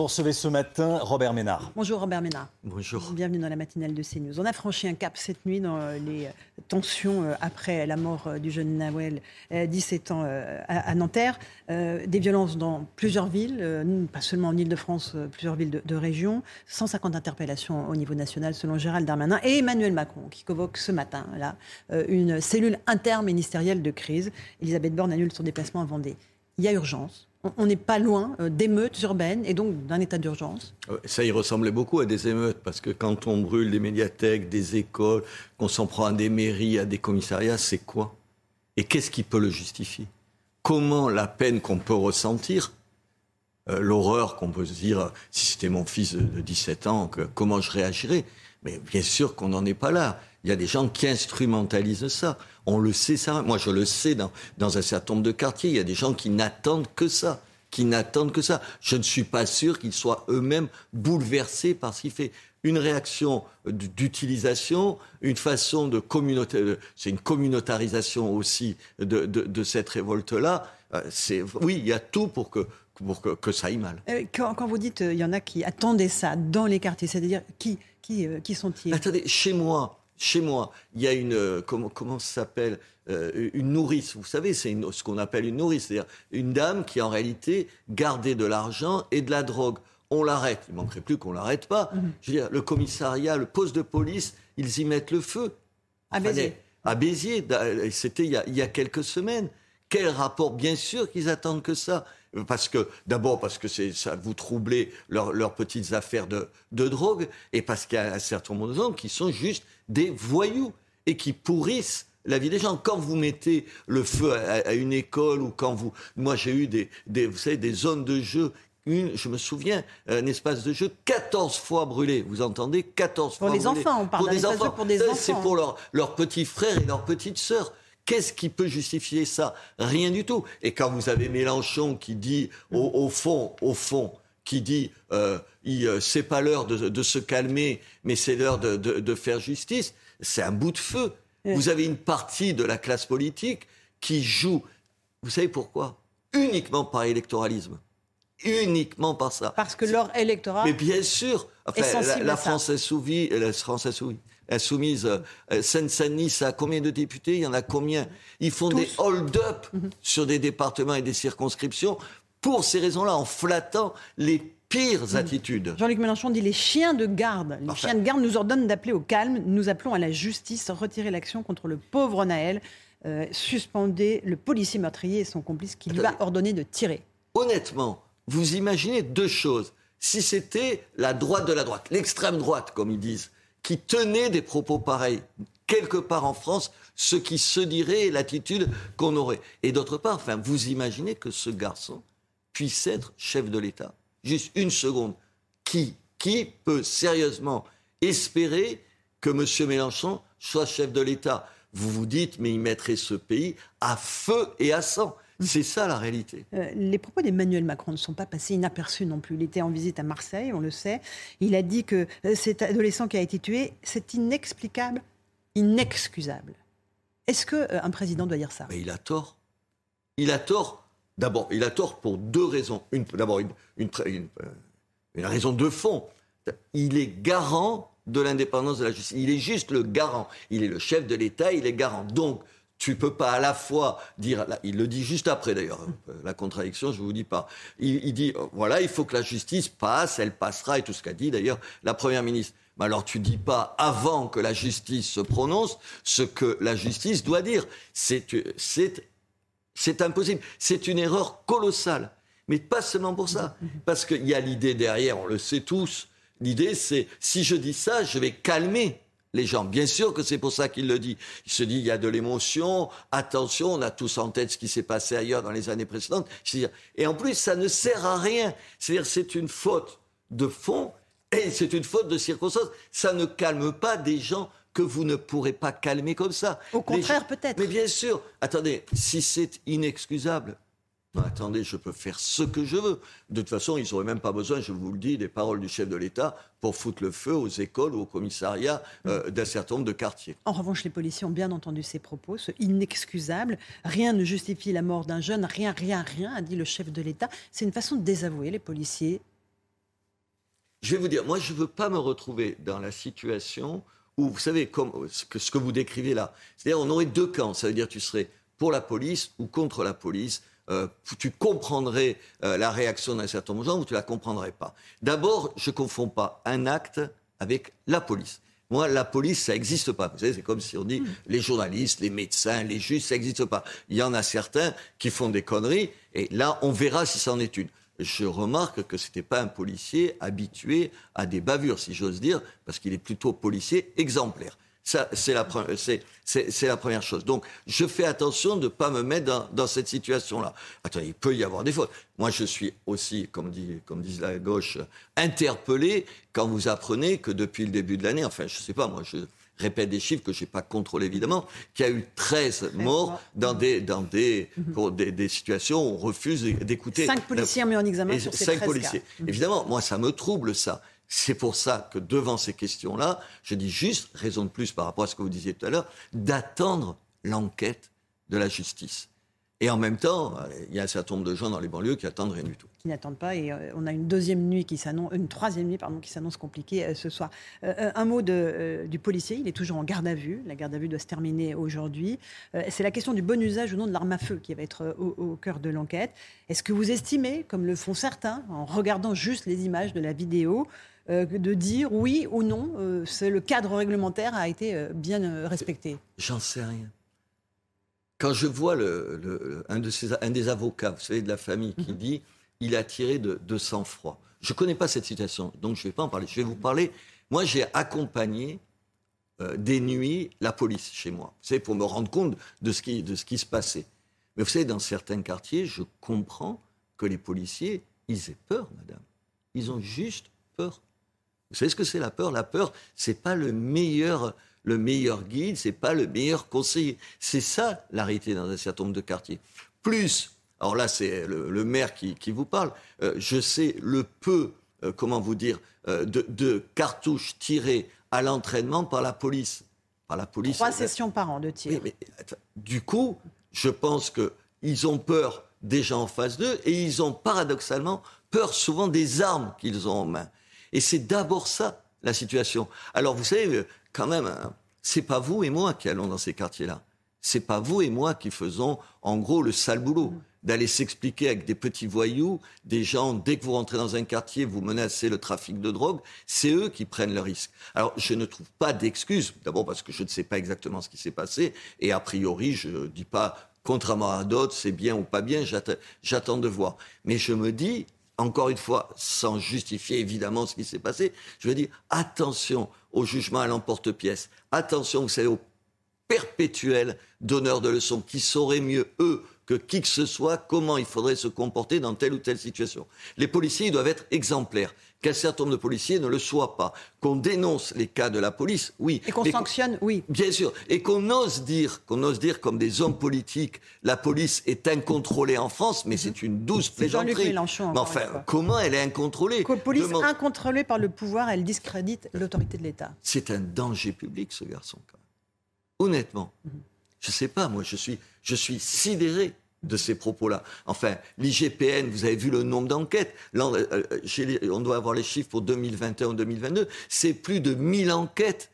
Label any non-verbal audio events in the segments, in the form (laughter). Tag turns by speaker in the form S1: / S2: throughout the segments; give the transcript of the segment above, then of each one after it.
S1: Vous recevez ce matin Robert Ménard.
S2: Bonjour Robert Ménard.
S3: Bonjour.
S2: Bienvenue dans la matinale de CNews. On a franchi un cap cette nuit dans euh, les tensions euh, après la mort euh, du jeune Nawel, 17 ans, à Nanterre. Des violences dans plusieurs villes, pas seulement en Ile-de-France, plusieurs villes de, de région. 150 interpellations au niveau national selon Gérald Darmanin et Emmanuel Macron qui convoque ce matin là une cellule interministérielle de crise. Elisabeth Borne annule son déplacement à Vendée. Il y a urgence on n'est pas loin euh, d'émeutes urbaines et donc d'un état d'urgence.
S3: Ça y ressemblait beaucoup à des émeutes, parce que quand on brûle des médiathèques, des écoles, qu'on s'en prend à des mairies, à des commissariats, c'est quoi? Et qu'est-ce qui peut le justifier? Comment la peine qu'on peut ressentir, euh, l'horreur qu'on peut se dire, si c'était mon fils de, 17 ans, comment je réagirais? Mais bien sûr qu'on n'en est pas là. Il y a des gens qui instrumentalisent ça. On le sait, ça. Moi, je le sais dans, dans un certain nombre de quartiers. Il y a des gens qui n'attendent que ça qui n'attendent que ça. Je ne suis pas sûr qu'ils soient eux-mêmes bouleversés par ce qu'il fait. Une réaction d'utilisation, une façon de communauté, c'est une communautarisation aussi de, de, cette révolte-là. Euh, c'est, oui, il y a tout pour que, pour que, que ça aille mal.
S2: Euh, quand, quand vous dites euh, il y en a qui attendaient ça dans les quartiers, c'est-à-dire qui, qui, qui sont-ils?
S3: Attendez, chez moi, chez moi, il y a une euh, comment comment ça s'appelle euh, une nourrice. Vous savez, c'est ce qu'on appelle une nourrice, c'est-à-dire une dame qui en réalité gardait de l'argent et de la drogue. On l'arrête. Il manquerait plus qu'on l'arrête pas. Mhm. Je veux dire, le commissariat, le poste de police, ils y mettent le feu.
S2: À Béziers.
S3: À Béziers. C'était il, il y a quelques semaines. Quel rapport Bien sûr qu'ils attendent que ça? Parce que, d'abord, parce que ça vous troublez leurs petites affaires de, de drogue, et parce qu'il y a un certain nombre de gens qui sont juste des voyous et qui pourrissent la vie des gens. Quand vous mettez le feu à, une école ou quand vous... Moi, j'ai eu des, des, vous savez, des zones de jeu une, je me souviens, un espace de jeu 14 fois brûlé. Vous entendez 14
S2: fois
S3: brûlé.
S2: Pour les enfants, on parle
S3: pour des enfants.
S2: pour des enfants.
S3: C'est pour leurs petits frères et leurs petites sœurs. Qu'est-ce qui peut justifier ça? Rien du tout. Et quand vous avez Mélenchon qui dit, au, fond, au fond, qui dit, euh, euh c'est pas l'heure de, se calmer, mais c'est l'heure de, faire justice, c'est un bout de feu. Vous avez une partie de la classe politique qui joue. Vous savez pourquoi? Uniquement par électoralisme. Uniquement par ça.
S2: Parce que leur électorat.
S3: Mais bien sûr. la, la France insoumise, la France insoumise, insoumise, euh, Seine-Saint-Denis, ça a combien de députés? Il y en a combien? Ils font des hold-up mhm. sur des départements et des circonscriptions pour ces raisons-là, en flattant les pires mhm. attitudes.
S2: Jean-Luc Mélenchon dit les chiens de garde. Les chiens de garde nous ordonnent d'appeler au calme. Nous appelons à la justice, retirer l'action contre le pauvre Naël, euh, suspendez le policier meurtrier et son complice qui lui a ordonné de tirer.
S3: Honnêtement, vous imaginez deux choses. Si c'était la droite de la droite, l'extrême droite, comme ils disent, qui tenait des propos pareils quelque part en France, ce qui se dirait l'attitude qu'on aurait. Et d'autre part, enfin, vous imaginez que ce garçon puisse être chef de l'État Juste une seconde. Qui, qui peut sérieusement espérer que M. Mélenchon soit chef de l'État? Vous vous dites, mais il mettrait ce pays à feu et à sang. C'est ça la réalité.
S2: Euh, les propos d'Emmanuel Macron ne sont pas passés inaperçus non plus. Il était en visite à Marseille, on le sait. Il a dit que euh, cet adolescent qui a été tué, c'est inexplicable, inexcusable. Est-ce qu'un euh, président doit dire ça?
S3: Mais Il a tort. Il a tort. D'abord, il a tort pour deux raisons. D'abord, une, une, raison de fond. Il est garant de l'indépendance de la justice. Il est juste le garant. Il est le chef de l'État, il est garant. Donc, tu peux pas à la fois dire, il le dit juste après d'ailleurs, euh, la contradiction, je vous dis pas. Il, dit, euh, voilà, il faut que la justice passe, elle passera, et tout ce qu'a dit d'ailleurs la première ministre. Mais alors tu dis pas avant que la justice se prononce ce que la justice doit dire. C'est, c'est impossible. C'est une erreur colossale. Mais pas seulement pour ça. Parce qu'il y a l'idée derrière, on le sait tous. L'idée, c'est si je dis ça, je vais calmer les gens. Bien sûr que c'est pour ça qu'il le dit. Il se dit, il y a de l'émotion, attention, on a tous en tête ce qui s'est passé ailleurs dans les années précédentes. Et en plus, ça ne sert à rien. C'est-à-dire, c'est une faute de fond et c'est une faute de circonstance. Ça ne calme pas des gens que vous ne pourrez pas calmer comme ça.
S2: Au contraire, peut-être.
S3: Mais bien sûr. Attendez, si c'est inexcusable, attendez, je peux faire ce que je veux. De toute façon, ils n'auraient même pas besoin, je vous le dis, des paroles du chef de l'État pour foutre le feu aux écoles ou au commissariat euh, d'un certain nombre de quartiers.
S2: En revanche, les policiers ont bien entendu ces propos, ce inexcusable. Rien ne justifie la mort d'un jeune, rien, rien, rien, a dit le chef de l'État. C'est une façon de désavouer les policiers.
S3: Je vais vous dire, moi, je ne veux pas me retrouver dans la situation où, vous savez, comme ce que, ce que vous décrivez là, c'est-à-dire on aurait deux camps, ça veut dire tu serais pour la police ou contre la police. Euh, tu comprendrais euh, la réaction d'un certain nombre de gens ou tu la comprendrais pas. D'abord, je ne confonds pas un acte avec la police. Moi, la police, ça n'existe pas. Vous savez, c'est comme si on dit les journalistes, les médecins, les juges, ça n'existe pas. Il y en a certains qui font des conneries, et là, on verra si c'en est une je remarque que ce n'était pas un policier habitué à des bavures, si j'ose dire, parce qu'il est plutôt policier exemplaire. C'est la, première chose. Donc, je fais attention de ne pas me mettre dans, cette situation-là. Attends, il peut y avoir des fautes. Moi, je suis aussi, comme, dit, comme disent la gauche, interpellé quand vous apprenez que depuis le début de l'année, enfin, je ne sais pas, moi, je, répète des chiffres que je n'ai pas contrôlés évidemment, qu'il y a eu 13 morts dans des, dans des, (laughs) mhm. pour des, des situations où on refuse d'écouter.
S2: 5 policiers mis en examen sur ces 5 policiers.
S3: Mhm. Évidemment, moi, ça me trouble ça. C'est pour ça que devant ces questions-là, je dis juste, raison de plus par rapport à ce que vous disiez tout à l'heure, d'attendre l'enquête de la justice. Et en même temps, il y a un certain nombre de gens dans les banlieues qui attendent rien du tout.
S2: Qui n'attendent pas. Et euh, on a une deuxième nuit qui s'annonce, une troisième nuit pardon, qui s'annonce compliquée euh, ce soir. Euh, un mot de, du policier. Il est toujours en garde à vue. La garde à vue doit se terminer aujourd'hui. C'est la question du bon usage ou non de l'arme à feu qui va être au, au cœur de l'enquête. Est-ce que vous estimez, comme le font certains, en regardant juste les images de la vidéo, de dire oui ou non, le cadre réglementaire a été bien respecté?
S3: J'en sais rien. Quand je vois un, des avocats, vous savez, de la famille qui mhm. dit il a tiré de, sang-froid. Je ne connais pas cette situation, donc je ne vais pas en parler. Je vais vous parler. Moi, j'ai accompagné euh, des nuits la police chez moi. Vous savez, pour me rendre compte de ce, qui, de ce qui se passait. Mais vous savez, dans certains quartiers, je comprends que les policiers, ils aient peur, madame. Ils ont juste peur. Vous savez ce que c'est la peur? La peur, c'est pas le meilleur le meilleur guide, c'est pas le meilleur conseiller. C'est ça la réalité dans un certain nombre de quartiers. Plus, alors là c'est le, maire qui, vous parle, euh, je sais le peu, euh, comment vous dire, euh, de, cartouches tirées à l'entraînement par la police. Par la police.
S2: Trois sessions par an de tir.
S3: du coup, je pense qu'ils ont peur des gens en face d'eux et ils ont paradoxalement peur souvent des armes qu'ils ont en main. Et c'est d'abord ça la situation. Alors vous savez, quand même, hein, c'est pas vous et moi qui allons dans ces quartiers-là. C'est pas vous et moi qui faisons, en gros, le sale boulot. D'aller s'expliquer avec des petits voyous, des gens, dès que vous rentrez dans un quartier, vous menacez le trafic de drogue, c'est eux qui prennent le risque. Alors, je ne trouve pas d'excuses, d'abord parce que je ne sais pas exactement ce qui s'est passé, et a priori, je ne dis pas, contrairement à d'autres, c'est bien ou pas bien, j'attends de voir. Mais je me dis, encore une fois, sans justifier évidemment ce qui s'est passé, je veux dire, attention au jugement à l'emporte-pièce, attention, vous savez, aux perpétuels donneurs de leçons qui sauraient mieux, eux, que qui que ce soit, comment il faudrait se comporter dans telle ou telle situation. Les policiers doivent être exemplaires. Qu'un certain nombre de policiers ne le soient pas. Qu'on dénonce les cas de la police, oui.
S2: Et qu'on sanctionne, oui.
S3: Bien sûr. Et qu'on ose dire, qu'on ose dire comme des hommes politiques, la police est incontrôlée en France, mais c'est une douce plaisanterie.
S2: Mélenchon.
S3: Mais enfin, comment elle est incontrôlée?
S2: La police incontrôlée par le pouvoir, elle discrédite l'autorité de l'État.
S3: C'est un danger public, ce garçon, quand même. Honnêtement. Mhm. Je ne sais pas, moi, je suis, je suis sidéré de ces propos-là. Enfin, l'IGPN, vous avez vu le nombre d'enquêtes. Euh, euh, on doit avoir les chiffres pour 2021 ou 2022. C'est plus de 1000 enquêtes.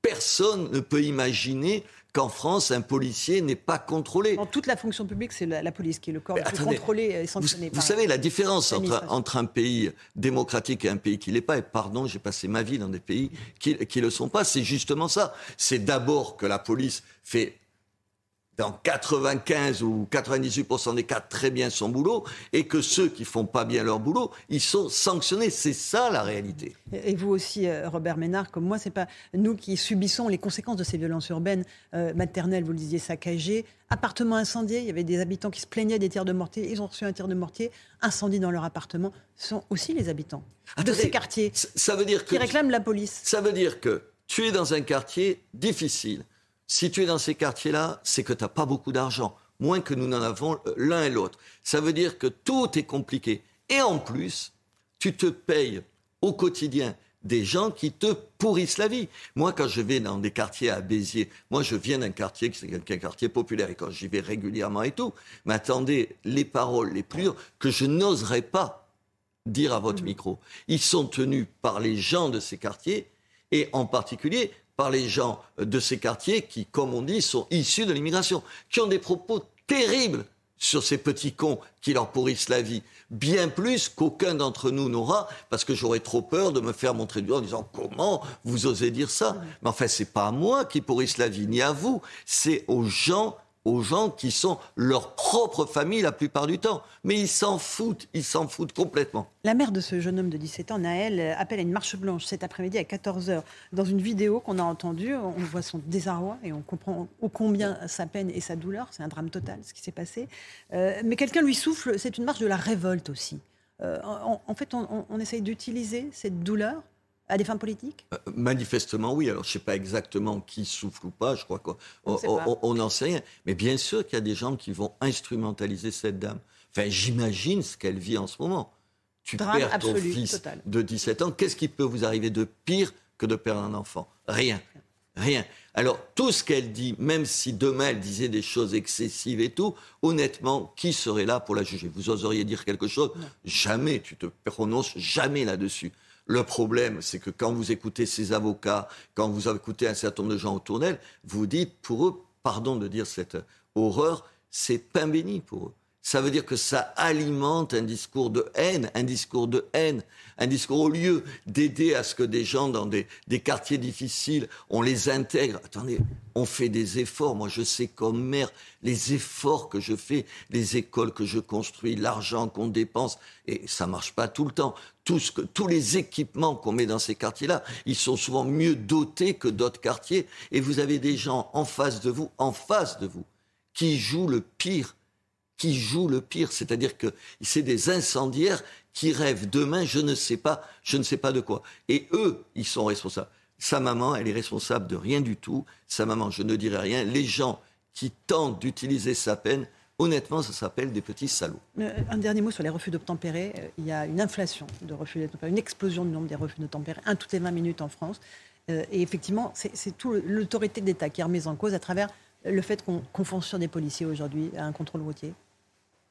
S3: Personne ne peut imaginer qu'en France, un policier n'est pas contrôlé.
S2: Dans toute la fonction publique, c'est la, police qui est le corps le plus contrôlé et
S3: sanctionné. Vous, savez la différence entre, un pays démocratique et un pays qui ne l'est pas. Et pardon, j'ai passé ma vie dans des pays qui ne le sont pas. C'est justement ça. C'est d'abord que la police fait dans 95 ou 98% des cas très bien son boulot et que ceux qui font pas bien leur boulot, ils sont sanctionnés. C'est ça la réalité.
S2: Et vous aussi, euh, Robert Ménard, comme moi, c'est pas nous qui subissons les conséquences de ces violences urbaines euh, maternelles, vous le disiez, saccagées, appartements incendiés. Il y avait des habitants qui se plaignaient des tirs de mortier. Ils ont reçu un tir de mortier, incendie dans leur appartement. Ce sont aussi les habitants de ces quartiers
S3: ça veut dire que,
S2: qui réclament la police.
S3: Ça veut dire que tu es dans un quartier difficile si tu es dans ces quartiers-là, c'est que tu n'as pas beaucoup d'argent, moins que nous n'en avons euh, l'un et l'autre. Ça veut dire que tout est compliqué. Et en plus, tu te payes au quotidien des gens qui te pourrissent la vie. Moi, quand je vais dans des quartiers à Béziers, moi, je viens d'un quartier qui est un quartier populaire et quand j'y vais régulièrement et tout, m'attendez les paroles les plus dures que je n'oserais pas dire à votre mmh. micro. Ils sont tenus par les gens de ces quartiers et en particulier par les gens de ces quartiers qui, comme on dit, sont issus de l'immigration, qui ont des propos terribles sur ces petits cons qui leur pourrissent la vie, bien plus qu'aucun d'entre nous n'aura, parce que j'aurais trop peur de me faire montrer du doigt en disant comment vous osez dire ça? Mais enfin, c'est pas à moi qui pourrissent la vie, ni à vous, c'est aux gens aux gens qui sont leur propre famille la plupart du temps. Mais ils s'en foutent, ils s'en foutent complètement.
S2: La mère de ce jeune homme de 17 ans, Naël, appelle à une marche blanche cet après-midi à 14h. Dans une vidéo qu'on a entendue, on voit son désarroi et on comprend ô combien sa peine et sa douleur. C'est un drame total ce qui s'est passé. Euh, mais quelqu'un lui souffle, c'est une marche de la révolte aussi. Euh, en, fait, on, on essaye d'utiliser cette douleur à des fins politiques? Euh,
S3: Manifestement, oui. Alors, je ne sais pas exactement qui souffle ou pas. Je crois qu'on n'en sait rien. Mais bien sûr qu'il y a des gens qui vont instrumentaliser cette dame. Enfin, j'imagine ce qu'elle vit en ce moment. Tu perds ton fils de 17 ans. Qu'est-ce qui peut vous arriver de pire que de perdre un enfant? Rien. Rien. Alors, tout ce qu'elle dit, même si demain elle disait des choses excessives et tout, honnêtement, qui serait là pour la juger? Vous oseriez dire quelque chose? Jamais, tu te prononces jamais là-dessus. Le problème, c'est que quand vous écoutez ces avocats, quand vous écoutez un certain nombre de gens autour d'elle, vous dites, pour eux, pardon de dire cette horreur, c'est pain béni pour eux ça veut dire que ça alimente un discours de haine, un discours de haine, un discours au lieu d'aider à ce que des gens dans des, quartiers difficiles, on les intègre. Attendez, on fait des efforts. Moi, je sais comme maire les efforts que je fais, les écoles que je construis, l'argent qu'on dépense, et ça marche pas tout le temps. Tout ce que, tous les équipements qu'on met dans ces quartiers-là, ils sont souvent mieux dotés que d'autres quartiers. Et vous avez des gens en face de vous, en face de vous, qui jouent le pire qui jouent le pire. C'est-à-dire que c'est des incendiaires qui rêvent demain, je ne sais pas, je ne sais pas de quoi. Et eux, ils sont responsables. Sa maman, elle est responsable de rien du tout. Sa maman, je ne dirai rien. Les gens qui tentent d'utiliser sa peine, honnêtement, ça s'appelle des petits salauds.
S2: Euh, un dernier mot sur les refus d'obtempérer. Euh, il y a une inflation de refus d'obtempérer, une explosion du nombre des refus d'obtempérer, un toutes les 20 minutes en France. Euh, et effectivement, c'est tout l'autorité d'État qui est remise en cause à travers le fait qu'on confonce sur des policiers aujourd'hui à un contrôle routier.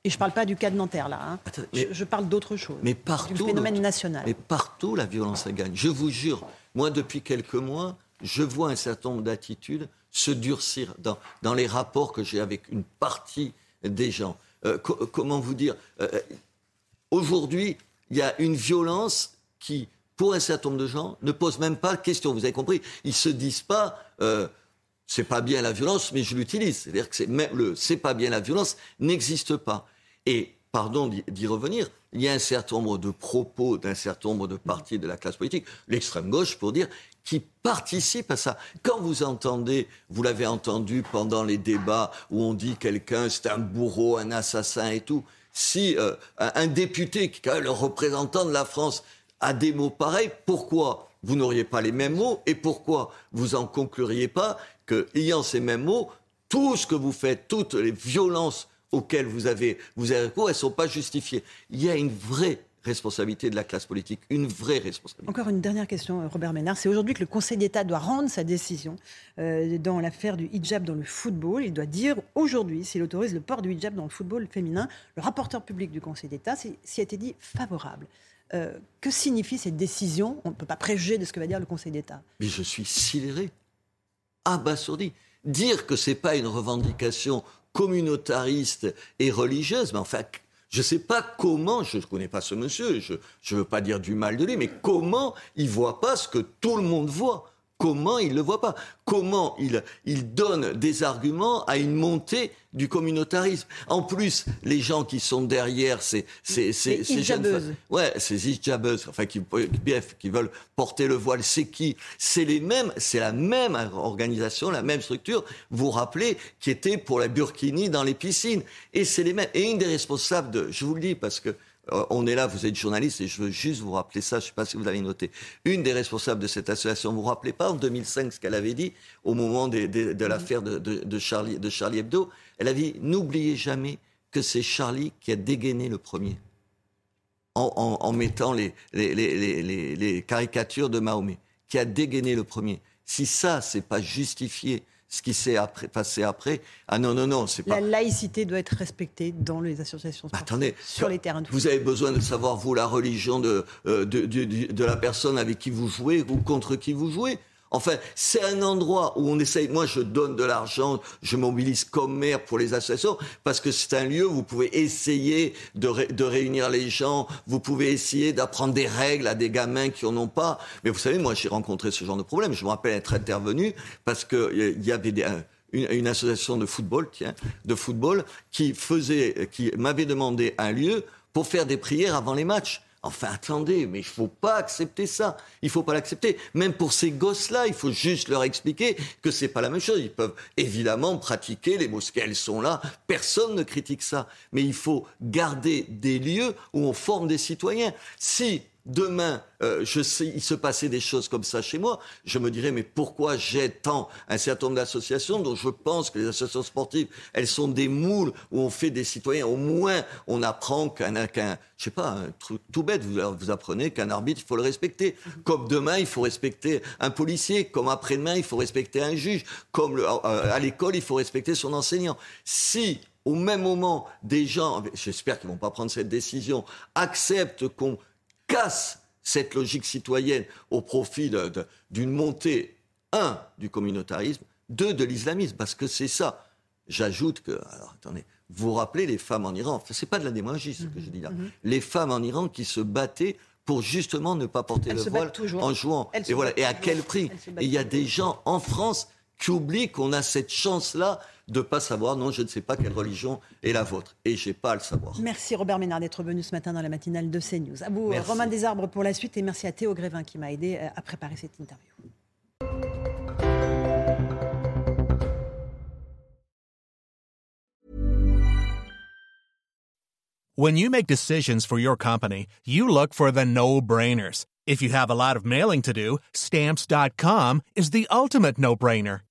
S2: Et je ne parle pas du cas de Nanterre, là. Hein. je, parle d'autre chose.
S3: Mais partout. Du
S2: phénomène national.
S3: Mais partout, la violence, elle gagne. Je vous jure, moi, depuis quelques mois, je vois un certain nombre d'attitudes se durcir dans, dans les rapports que j'ai avec une partie des gens. Euh, comment vous dire euh, Aujourd'hui, il y a une violence qui, pour un certain nombre de gens, ne pose même pas question. Vous avez compris Ils ne se disent pas. Euh, c'est pas bien la violence, mais je l'utilise. C'est-à-dire que c'est le c'est pas bien la violence n'existe pas. Et pardon d'y revenir, il y a un certain nombre de propos d'un certain nombre de partis de la classe politique, l'extrême gauche pour dire, qui participent à ça. Quand vous entendez, vous l'avez entendu pendant les débats où on dit quelqu'un c'est un bourreau, un assassin et tout, si euh, un député qui est le représentant de la France a des mots pareils, pourquoi vous n'auriez pas les mêmes mots et pourquoi vous en concluriez pas que, ayant ces mêmes mots, tout ce que vous faites, toutes les violences auxquelles vous avez, vous avez recours, elles ne sont pas justifiées. Il y a une vraie responsabilité de la classe politique, une vraie responsabilité.
S2: Encore une dernière question, Robert Ménard. C'est aujourd'hui que le Conseil d'État doit rendre sa décision euh, dans l'affaire du hijab dans le football. Il doit dire aujourd'hui s'il autorise le port du hijab dans le football féminin. Le rapporteur public du Conseil d'État s'y a été dit favorable. Euh, que signifie cette décision? On ne peut pas préjuger de ce que va dire le Conseil d'État.
S3: Mais je suis sidéré, abasourdi. Dire que ce n'est pas une revendication communautariste et religieuse, mais enfin, je ne sais pas comment, je ne connais pas ce monsieur, je ne veux pas dire du mal de lui, mais comment il ne voit pas ce que tout le monde voit Comment il ne le voit pas Comment il, il donne des arguments à une montée du communautarisme En plus, les gens qui sont derrière ces, ces, ces, ces jeunes... Ouais, ces hijabeuses, enfin, qui, qui veulent porter le voile, c'est qui? C'est les mêmes, c'est la même organisation, la même structure, vous vous rappelez, qui était pour la burkini dans les piscines. Et c'est les mêmes. Et une des responsables de... Je vous le dis parce que on est là, vous êtes journaliste, et je veux juste vous rappeler ça, je ne sais pas si vous l'avez noté. Une des responsables de cette association, vous vous rappelez pas en 2005 ce qu'elle avait dit au moment de l'affaire de, Charlie, de Charlie Hebdo Elle a dit, n'oubliez jamais que c'est Charlie qui a dégainé le premier. En, mettant les, les, caricatures de Mahomet, qui a dégainé le premier. Si ça, c'est pas justifié ce qui s'est passé après. Ah non, non, non, c'est pas.
S2: La laïcité doit être respectée dans les associations sportives,
S3: Attendez,
S2: sur les terrains de
S3: Vous avez besoin de savoir, vous, la religion de, euh, de, de la personne avec qui vous jouez ou contre qui vous jouez. Enfin, c'est un endroit où on essaye. Moi, je donne de l'argent, je mobilise comme maire pour les associations parce que c'est un lieu où vous pouvez essayer de, réunir les gens, vous pouvez essayer d'apprendre des règles à des gamins qui en ont pas. Mais vous savez, moi, j'ai rencontré ce genre de problème. Je me rappelle être intervenu parce que il y avait une, une, association de football, tiens, de football, qui faisait, qui m'avait demandé un lieu pour faire des prières avant les matchs. Enfin, attendez, mais il faut pas accepter ça. Il faut pas l'accepter. Même pour ces gosses-là, il faut juste leur expliquer que c'est pas la même chose. Ils peuvent évidemment pratiquer les mosquées, elles sont là. Personne ne critique ça. Mais il faut garder des lieux où on forme des citoyens. Si demain, euh, il se passait des choses comme ça chez moi, je me dirais, mais pourquoi j'ai tant un certain nombre d'associations dont je pense que les associations sportives, elles sont des moules où on fait des citoyens. Au moins, on apprend qu'un, je sais pas, un truc tout bête, vous, vous apprenez qu'un arbitre, il faut le respecter. Comme demain, il faut respecter un policier. Comme après-demain, il faut respecter un juge. Comme euh, à l'école, il faut respecter son enseignant. Si au même moment, des gens, j'espère qu'ils vont pas prendre cette décision, acceptent qu'on casse cette logique citoyenne au profit d'une montée, un, du communautarisme, deux, de l'islamisme, parce que c'est ça. J'ajoute que, alors attendez, vous vous rappelez les femmes en Iran, enfin, c'est pas de la démagogie ce que je dis là, mhm. les femmes en Iran qui se battaient pour justement ne pas porter le voile en jouant. et voilà, et à quel prix Et il y a des gens en France qui oublient qu'on a cette chance-là de ne pas savoir, non, je ne sais pas quelle religion est la vôtre. Et je n'ai pas à le savoir.
S2: Merci Robert Ménard d'être venu ce matin dans la matinale de CNews. À vous, Romain Desarbres, pour la suite. Et merci à Théo Grévin qui m'a aidé euh, à préparer cette interview.
S4: When you make decisions for your company, you look for the no-brainers. If you have a lot of mailing to do, stamps.com is the ultimate no-brainer.